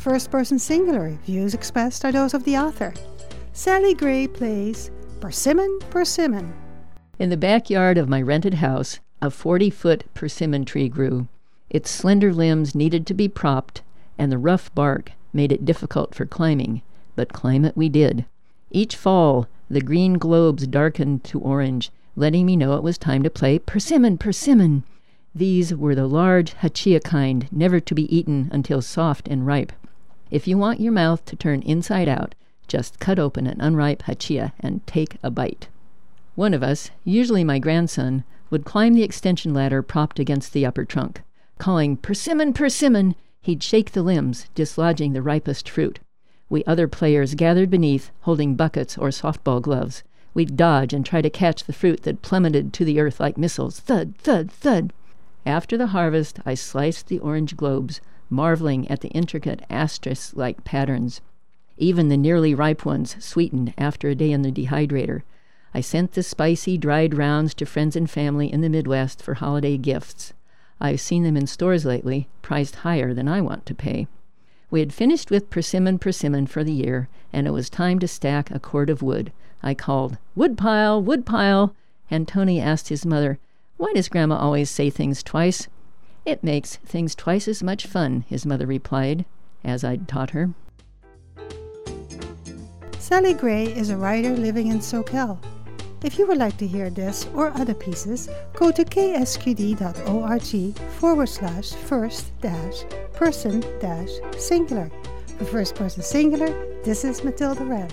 First person singular, views expressed are those of the author. Sally Grey plays Persimmon, Persimmon. In the backyard of my rented house, a 40 foot persimmon tree grew. Its slender limbs needed to be propped, and the rough bark made it difficult for climbing, but climb it we did. Each fall, the green globes darkened to orange, letting me know it was time to play Persimmon, Persimmon. These were the large Hachiya kind, never to be eaten until soft and ripe. If you want your mouth to turn inside out, just cut open an unripe Hachiya and take a bite. One of us, usually my grandson, would climb the extension ladder propped against the upper trunk. Calling, Persimmon, persimmon, he'd shake the limbs, dislodging the ripest fruit. We other players gathered beneath, holding buckets or softball gloves. We'd dodge and try to catch the fruit that plummeted to the earth like missiles. Thud, thud, thud. After the harvest, I sliced the orange globes, marveling at the intricate asterisk like patterns. Even the nearly ripe ones sweetened after a day in the dehydrator. I sent the spicy, dried rounds to friends and family in the Midwest for holiday gifts. I've seen them in stores lately, priced higher than I want to pay. We had finished with persimmon persimmon for the year, and it was time to stack a cord of wood. I called, Woodpile, woodpile, and Tony asked his mother, Why does Grandma always say things twice? It makes things twice as much fun, his mother replied, as I'd taught her. Sally Grey is a writer living in Soquel. If you would like to hear this or other pieces, go to ksqd.org forward slash first dash person dash singular. For first person singular, this is Matilda Rand.